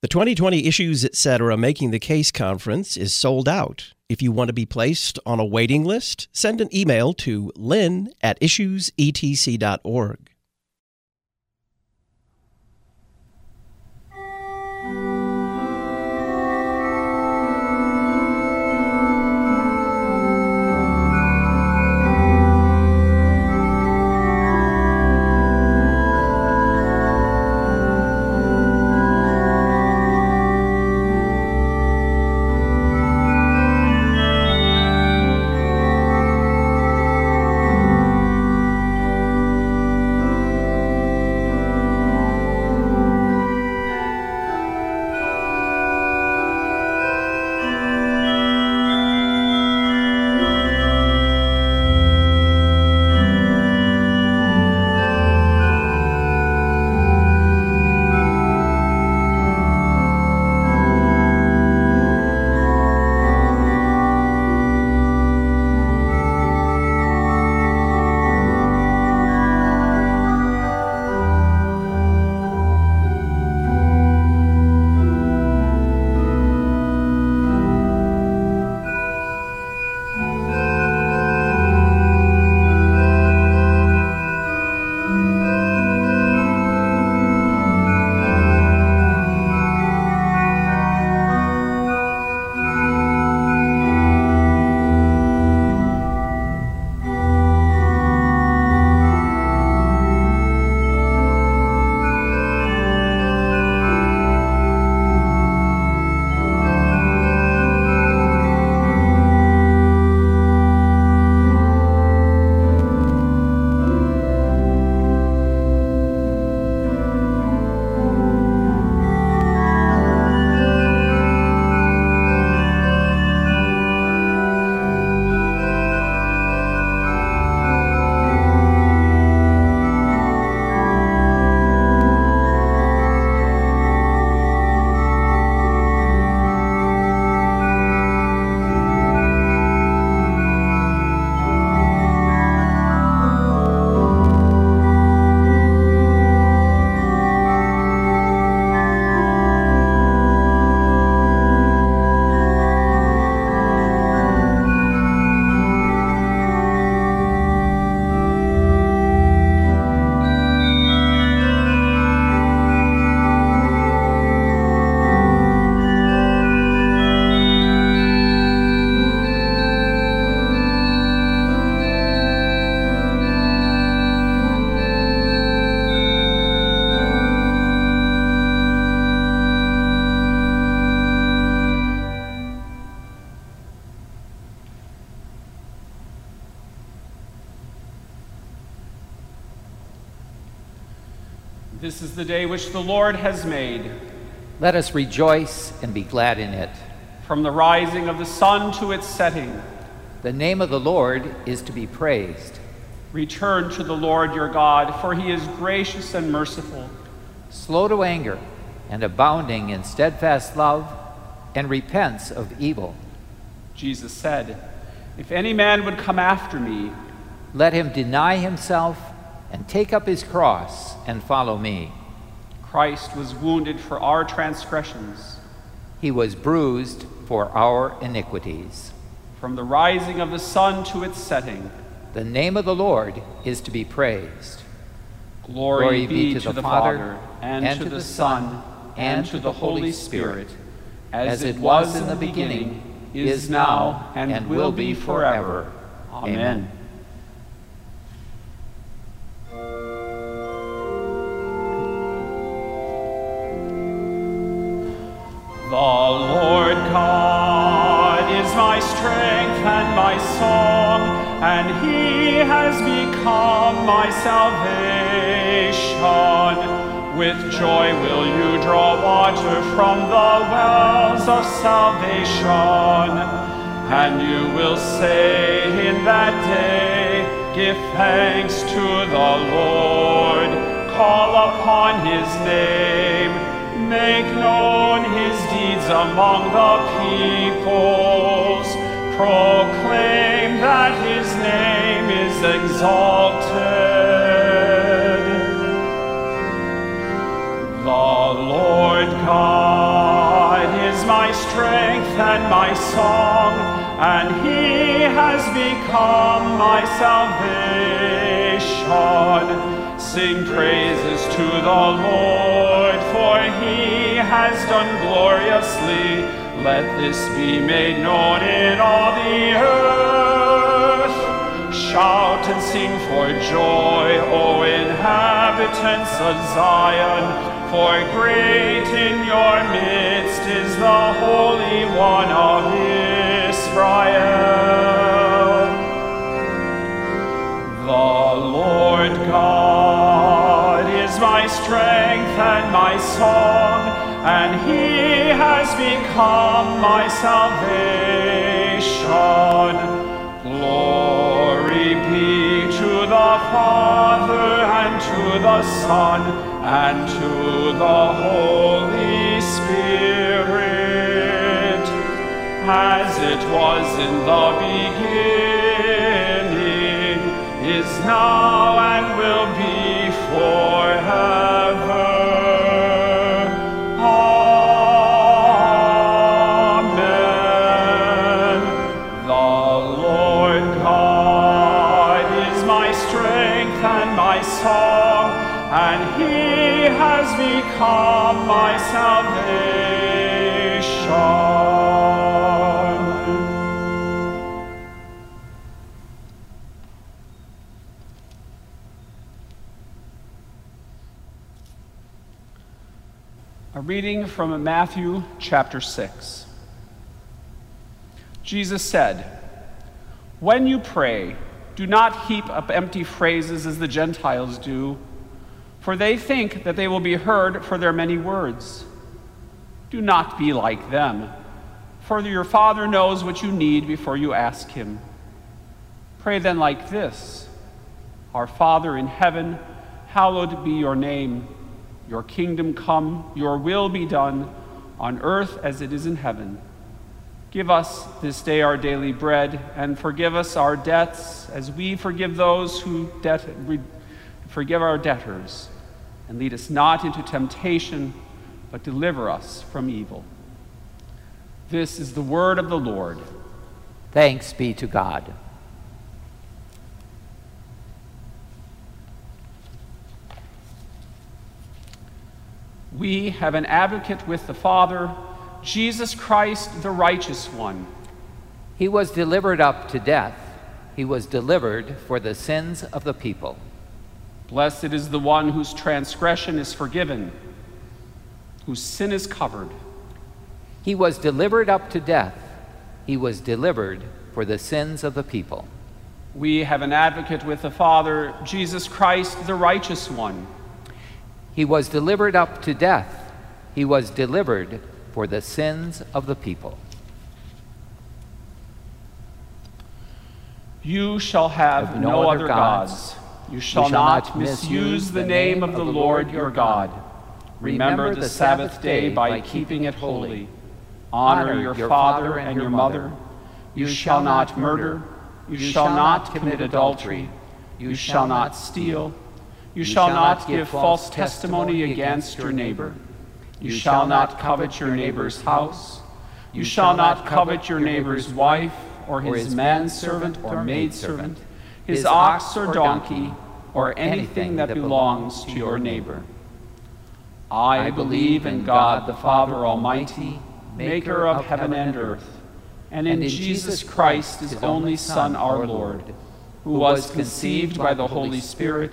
The 2020 Issues Etc. Making the Case conference is sold out. If you want to be placed on a waiting list, send an email to lynn at issuesetc.org. the day which the Lord has made. Let us rejoice and be glad in it. From the rising of the sun to its setting, The name of the Lord is to be praised. return to the Lord your God, for he is gracious and merciful, Slow to anger and abounding in steadfast love, and repents of evil. Jesus said, If any man would come after me, Let him deny himself and take up his cross and follow me. Christ was wounded for our transgressions. He was bruised for our iniquities. From the rising of the sun to its setting, The name of the Lord is to be praised. glory, be, to, the Father, and, to the Son, and to the Holy Spirit, as it was in the beginning, is now, and will be forever. Amen. The Lord God is my strength and my song, and he has become my salvation. With joy will you draw water from the wells of salvation, and you will say in that day, Give thanks to the Lord, call upon his name. Make known his deeds among the peoples. Proclaim that his name is exalted. The Lord God is my strength and my song, and he has become my salvation. Sing praises to the Lord, for he has done gloriously. Let this be made known in all the earth. Shout and sing for joy, O inhabitants of Zion, for great in your midst is the Holy One of Israel. The Lord God is my strength and my song, and he has become my salvation. Glory be to the Father, and to the Son, and to the Holy Spirit, as it was in the beginning, is now, and will be forever. Amen. The Lord God is my strength and my song, and he has become reading from Matthew chapter 6. Jesus said, When you pray, do not heap up empty phrases as the Gentiles do, for they think that they will be heard for their many words. Do not be like them, for your Father knows what you need before you ask Him. Pray then like this Our Father in heaven, hallowed be your name. Your kingdom come, your will be done, on earth as it is in heaven. Give us this day our daily bread, and forgive us our debts as we forgive those who debt, forgive our debtors. And lead us not into temptation, but deliver us from evil. This is the word of the Lord. Thanks be to God. We have an advocate with the Father, Jesus Christ, the righteous one. He was delivered up to death. He was delivered for the sins of the people. Blessed is the one whose transgression is forgiven, whose sin is covered. He was delivered up to death. He was delivered for the sins of the people. We have an advocate with the Father, Jesus Christ, the righteous one. He was delivered up to death. He was delivered for the sins of the people. You shall have, Have no, other gods. You shall, not misuse the name of the Lord your God. Remember the Sabbath day by keeping it holy. Honor your father and your mother. You shall not murder. You shall not commit adultery. You shall not steal. You shall not give false testimony against your neighbor. You shall not covet your neighbor's house. You shall not covet your neighbor's wife, or his manservant or maidservant, his ox or donkey, or anything that belongs to your neighbor. I believe in God the Father Almighty, maker of heaven and earth, and in Jesus Christ, his only Son, our Lord, who was conceived by the Holy Spirit,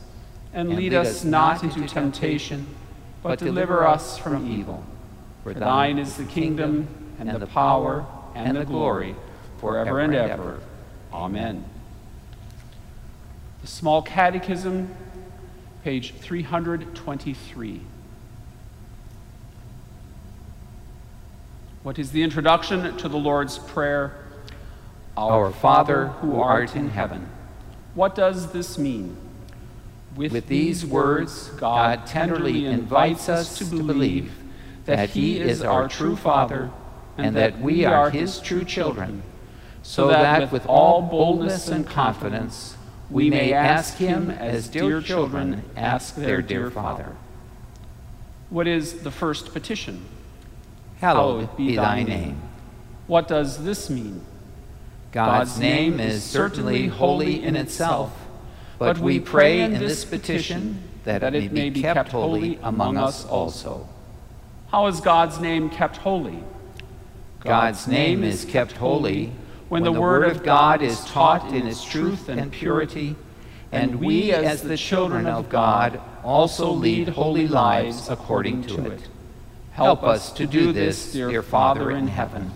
And lead us not into temptation, but deliver us from evil. For thine is the kingdom, and the power, and the glory, forever and ever. Amen. The Small Catechism, page 323. What is the introduction to the Lord's Prayer? Our Father who art in heaven. What does this mean? With these words, God tenderly invites us to believe that He is our true Father and that we are His true children, so that with all boldness and confidence we may ask Him as dear children ask their dear Father. What is the first petition? Hallowed be thy name. What does this mean? God's name is certainly holy in itself, but we pray in this petition that it may be kept holy among us also. How is God's name kept holy? God's name is kept holy when the Word of God is taught in its truth and purity, and we, as the children of God, also lead holy lives according to it. Help us to do this, dear Father in heaven.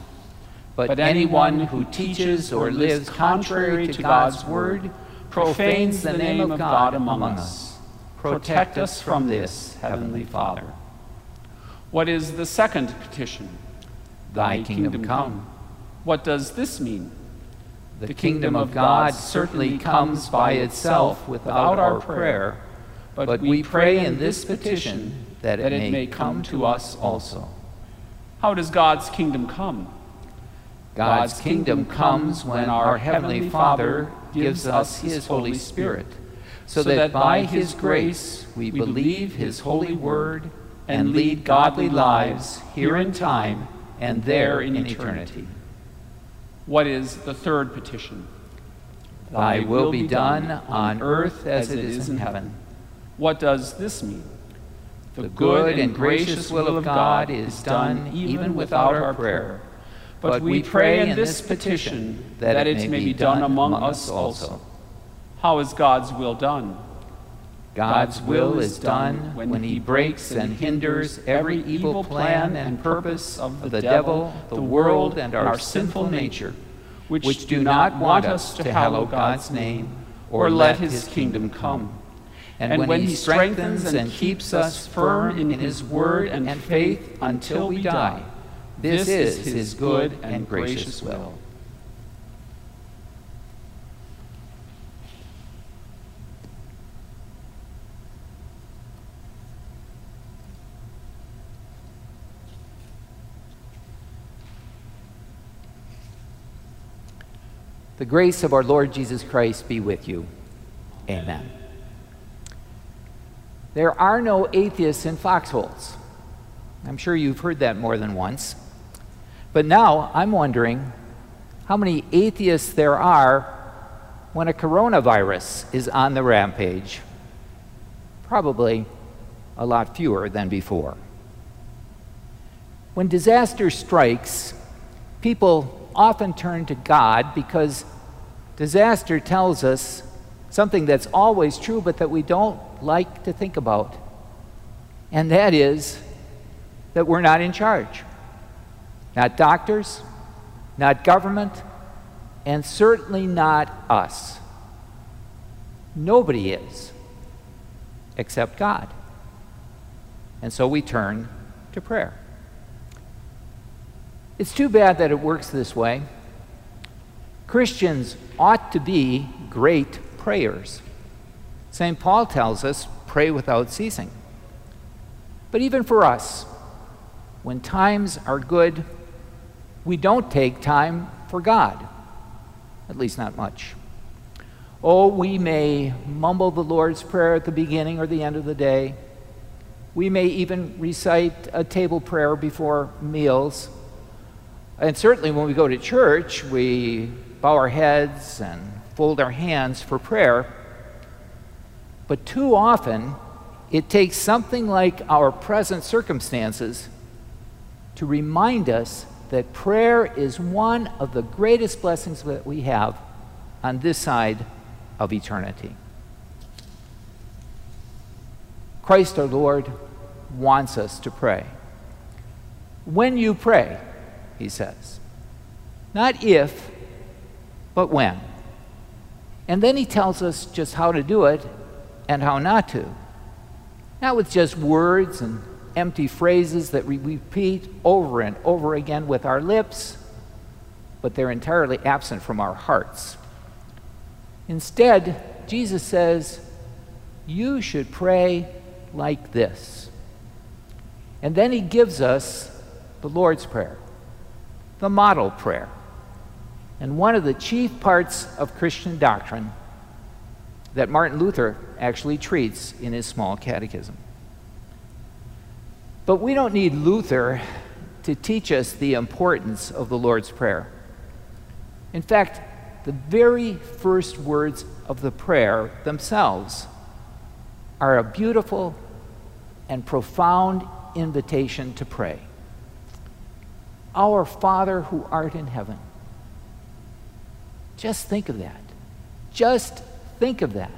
But anyone who teaches or lives contrary to God's word profanes the name of God among us. Protect us from this, Heavenly Father. What is the second petition? Thy kingdom come. What does this mean? The kingdom of God certainly comes by itself without our prayer, but we pray in this petition that it, may, may come to us also. How does God's kingdom come? God's kingdom comes when our Heavenly Father gives us His Holy Spirit, so that by His grace we believe His holy word and lead godly lives here in time and there in eternity. What is the third petition? Thy will be done on earth as it is in heaven. What does this mean? The good and gracious will of God is done even without our prayer. But we pray in this petition that it may be done among us also. How is God's will done? God's will is done when he breaks and hinders every evil plan and purpose of the devil, the world, and our sinful nature, which do not want us to hallow God's name or let his kingdom come. And, when, he strengthens and keeps us firm in his word and faith until we die, this is his good and gracious will. The grace of our Lord Jesus Christ be with you. Amen. There are no atheists in foxholes. I'm sure you've heard that more than once. But now I'm wondering how many atheists there are when a coronavirus is on the rampage. Probably a lot fewer than before. When disaster strikes, people often turn to God because disaster tells us something that's always true but that we don't like to think about. And that is that we're not in charge. Not doctors, not government, and certainly not us. Nobody is, except God. And so we turn to prayer. It's too bad that it works this way. Christians ought to be great prayers. St. Paul tells us, pray without ceasing. But even for us, when times are good, we don't take time for God, at least not much. Oh, we may mumble the Lord's Prayer at the beginning or the end of the day. We may even recite a table prayer before meals. And certainly when we go to church, we bow our heads and fold our hands for prayer. But too often, it takes something like our present circumstances to remind us that prayer is one of the greatest blessings that we have on this side of eternity. Christ our Lord wants us to pray. When you pray, he says, not if, but when. And then he tells us just how to do it and how not to. Not with just words and empty phrases that we repeat over and over again with our lips, but they're entirely absent from our hearts. Instead, Jesus says, You should pray like this. And then he gives us the Lord's Prayer, the model prayer, and one of the chief parts of Christian doctrine that Martin Luther actually treats in his small catechism. But we don't need Luther to teach us the importance of the Lord's Prayer. In fact, the very first words of the prayer themselves are a beautiful and profound invitation to pray. Our Father who art in heaven. Just think of that. Just think of that.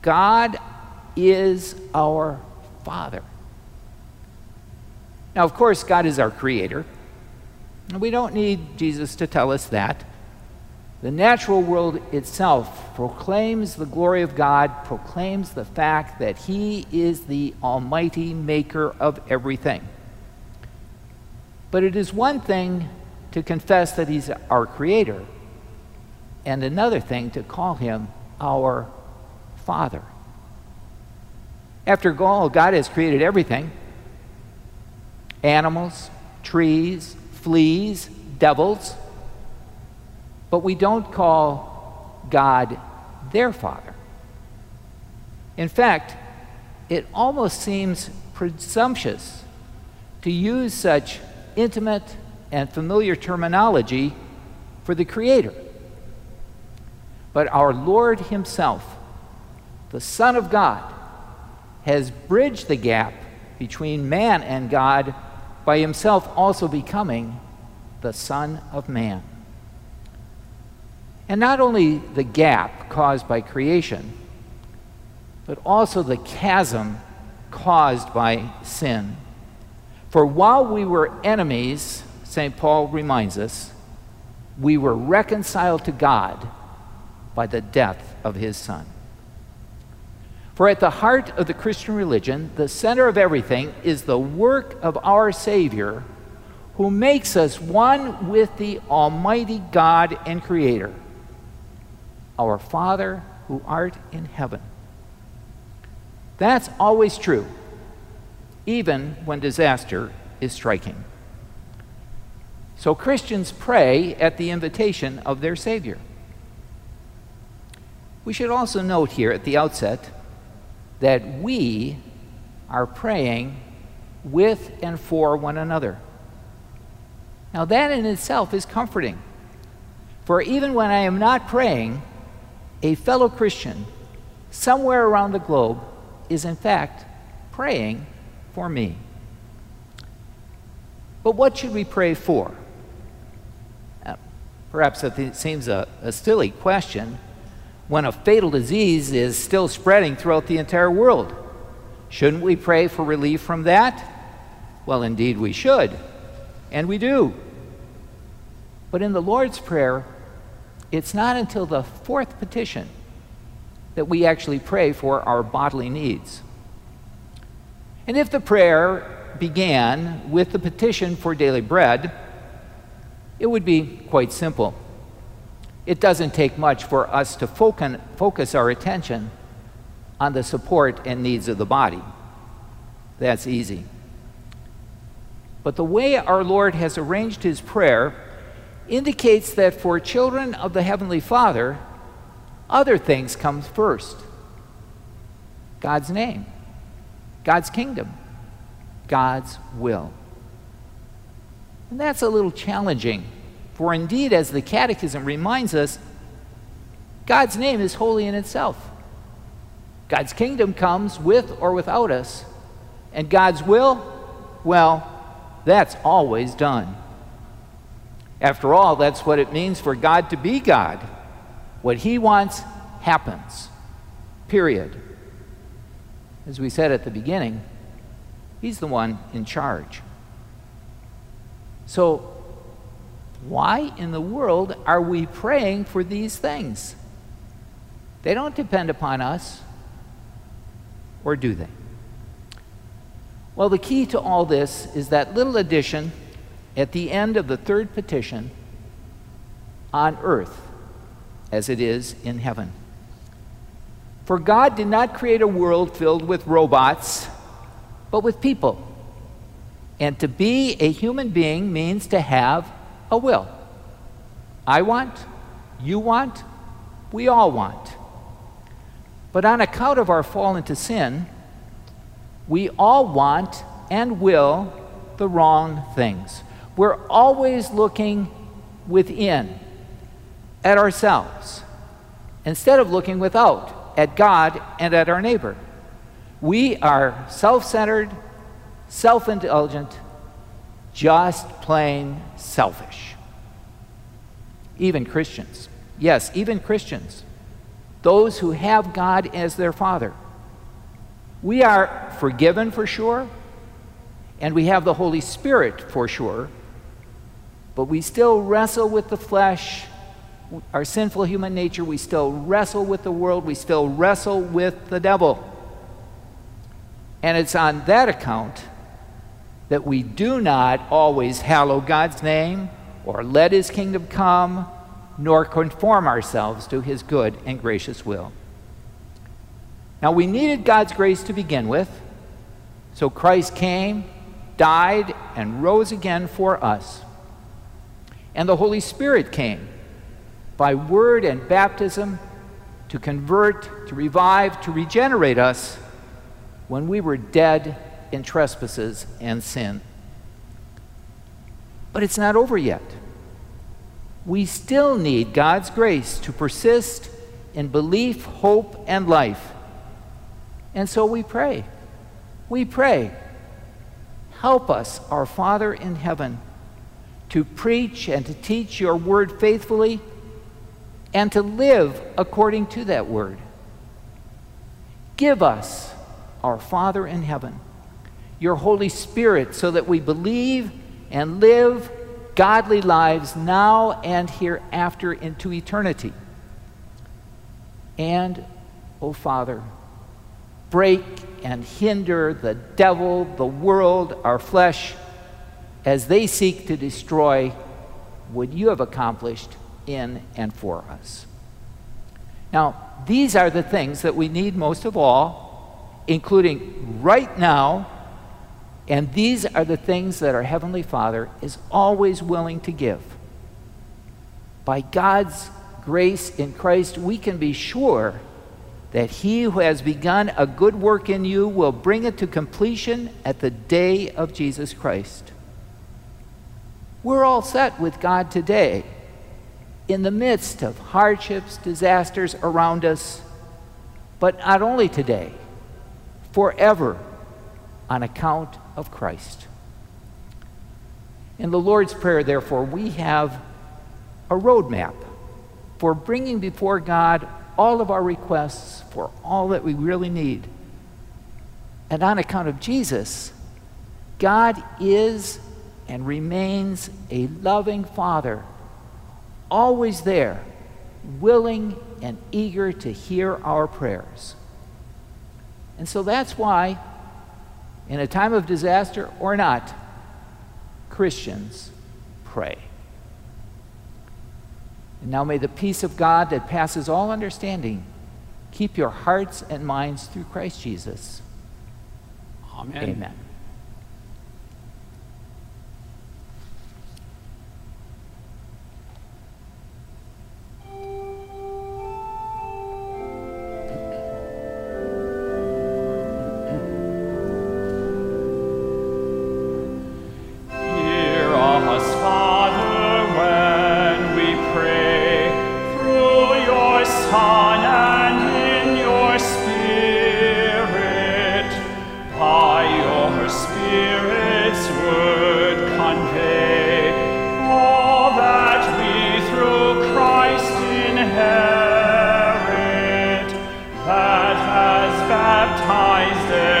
God is our Father. Now, of course, God is our creator. We don't need Jesus to tell us that. The natural world itself proclaims the glory of God, proclaims the fact that He is the almighty maker of everything. But it is one thing to confess that He's our creator, and another thing to call Him our Father. After all, God has created everything animals, trees, fleas, devils. But we don't call God their Father. In fact, it almost seems presumptuous to use such intimate and familiar terminology for the Creator. But our Lord Himself, the Son of God, has bridged the gap between man and God by himself also becoming the Son of Man. And not only the gap caused by creation, but also the chasm caused by sin. For while we were enemies, St. Paul reminds us, we were reconciled to God by the death of his Son. For at the heart of the Christian religion, the center of everything, is the work of our Savior, who makes us one with the Almighty God and Creator, our Father who art in heaven. That's always true, even when disaster is striking. So Christians pray at the invitation of their Savior. We should also note here at the outset that we are praying with and for one another. Now, that in itself is comforting. For even when I am not praying, a fellow Christian somewhere around the globe is in fact praying for me. But what should we pray for? Uh, perhaps that seems a, a silly question, when a fatal disease is still spreading throughout the entire world. Shouldn't we pray for relief from that? Well, indeed, we should, and we do. But in the Lord's Prayer, it's not until the fourth petition that we actually pray for our bodily needs. And if the prayer began with the petition for daily bread, it would be quite simple it doesn't take much for us to focus our attention on the support and needs of the body. That's easy. But the way our Lord has arranged his prayer indicates that for children of the Heavenly Father, other things come first God's name, God's kingdom, God's will. And that's a little challenging for indeed, as the Catechism reminds us, God's name is holy in itself. God's kingdom comes with or without us, and God's will, well, That's always done. After all, that's what it means for God to be God. What He wants happens. Period. As we said at the beginning, He's the one in charge. So, why in the world are we praying for these things? They don't depend upon us, or do they? Well, the key to all this is that little addition at the end of the third petition on earth as it is in heaven. For God did not create a world filled with robots, but with people. And to be a human being means to have a will. I want, you want, we all want. But on account of our fall into sin, we all want and will the wrong things. We're always looking within at ourselves instead of looking without at God and at our neighbor. We are self centered, self indulgent, just plain selfish. Even Christians. Yes, even Christians. Those who have God as their Father. We are forgiven for sure, and we have the Holy Spirit for sure, but we still wrestle with the flesh, our sinful human nature. We still wrestle with the world. We still wrestle with the devil. And it's on that account that we do not always hallow God's name or let his kingdom come, nor conform ourselves to his good and gracious will. Now, we needed God's grace to begin with, so Christ came, died, and rose again for us. And the Holy Spirit came by word and baptism to convert, to revive, to regenerate us when we were dead in trespasses and sin. But it's not over yet. We still need God's grace to persist in belief, hope, and life. And so we pray. We pray. Help us, our Father in heaven to preach and to teach your word faithfully and to live according to that word. Give us, our Father in heaven, your Holy Spirit so that we believe and live godly lives now and hereafter into eternity. And, O oh Father, break and hinder the devil, the world, our flesh as they seek to destroy what you have accomplished in and for us. Now, these are the things that we need most of all, including right now, and these are the things that our Heavenly Father is always willing to give. By God's grace in Christ, we can be sure that He who has begun a good work in you will bring it to completion at the day of Jesus Christ. We're all set with God today in the midst of hardships, disasters around us, but not only today, forever on account of Christ. In the Lord's Prayer, therefore, we have a roadmap for bringing before God all of our requests for all that we really need. And on account of Jesus, God is and remains a loving Father, always there, willing and eager to hear our prayers. And so that's why, in a time of disaster or not, Christians pray. And now may the peace of God that passes all understanding keep your hearts and minds through Christ Jesus. Amen. Amen. baptized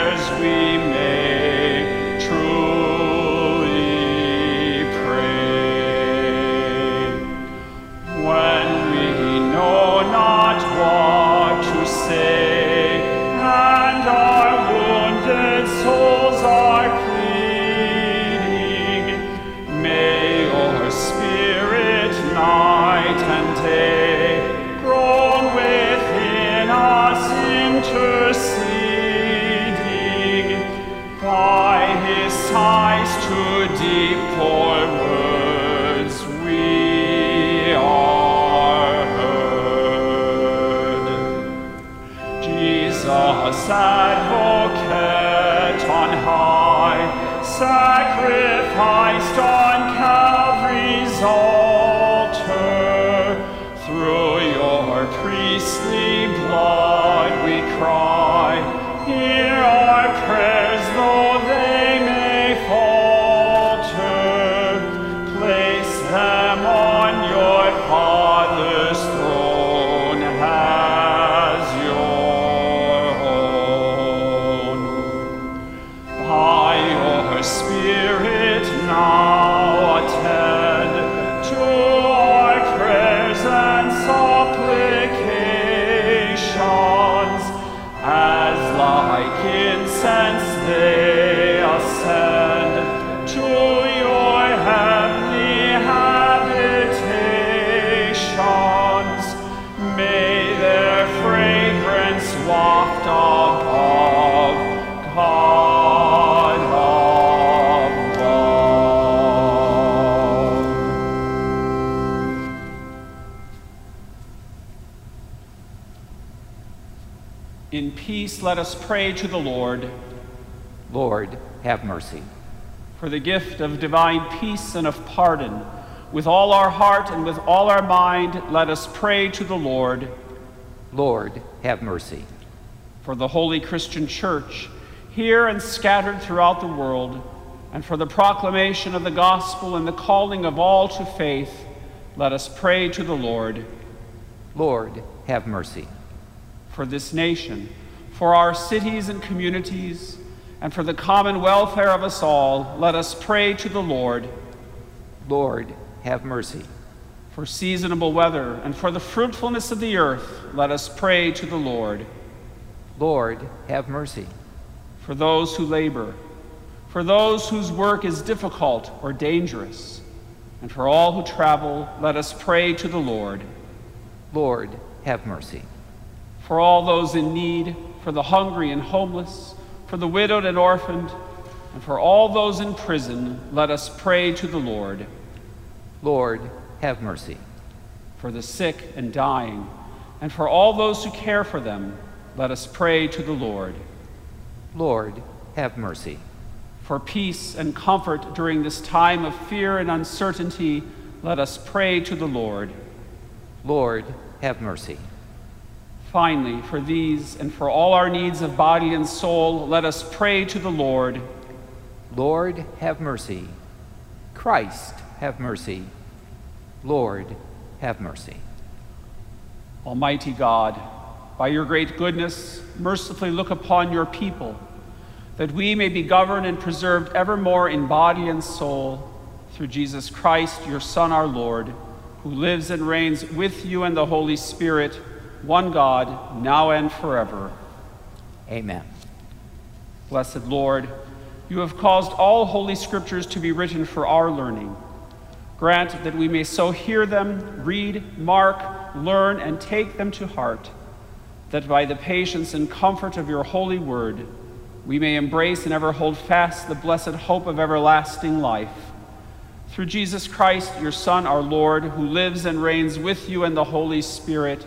priestly In peace, let us pray to the Lord Lord, have mercy. for the gift of divine peace and of pardon. With all our heart and with all our mind, let us pray to the Lord Lord, have mercy. for the holy Christian church, here and scattered throughout the world, and for the proclamation of the gospel and the calling of all to faith, let us pray to the Lord Lord, have mercy. For this nation, for our cities and communities, and for the common welfare of us all, let us pray to the Lord Lord, have mercy. for seasonable weather and for the fruitfulness of the earth, let us pray to the Lord Lord, have mercy. for those who labor, for those whose work is difficult or dangerous, and for all who travel, let us pray to the Lord. Lord, have mercy. For all those in need, for the hungry and homeless, for the widowed and orphaned, and for all those in prison, let us pray to the Lord. Lord, have mercy. For the sick and dying, and for all those who care for them, let us pray to the Lord. Lord, have mercy. For peace and comfort during this time of fear and uncertainty, let us pray to the Lord. Lord, have mercy. Finally, for these and for all our needs of body and soul, let us pray to the Lord. Lord, have mercy. Christ, have mercy. Lord, have mercy. Almighty God, by your great goodness, mercifully look upon your people, that we may be governed and preserved evermore in body and soul, through Jesus Christ, your Son, our Lord, who lives and reigns with you and the Holy Spirit, one God, now and forever. Amen. Blessed Lord, you have caused all holy scriptures to be written for our learning. Grant that we may so hear them, read, mark, learn, and take them to heart, that by the patience and comfort of your holy word, we may embrace and ever hold fast the blessed hope of everlasting life. Through Jesus Christ, your Son, our Lord, who lives and reigns with you and the Holy Spirit,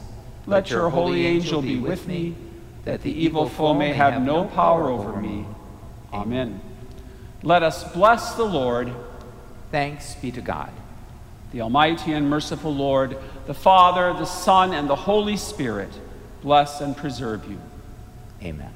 Let your holy angel be with me, that the evil foe may have no power over me. Amen. Let us bless the Lord, Thanks be to God. the Almighty and merciful Lord, the Father, the Son, and the Holy Spirit. Bless and preserve you. Amen.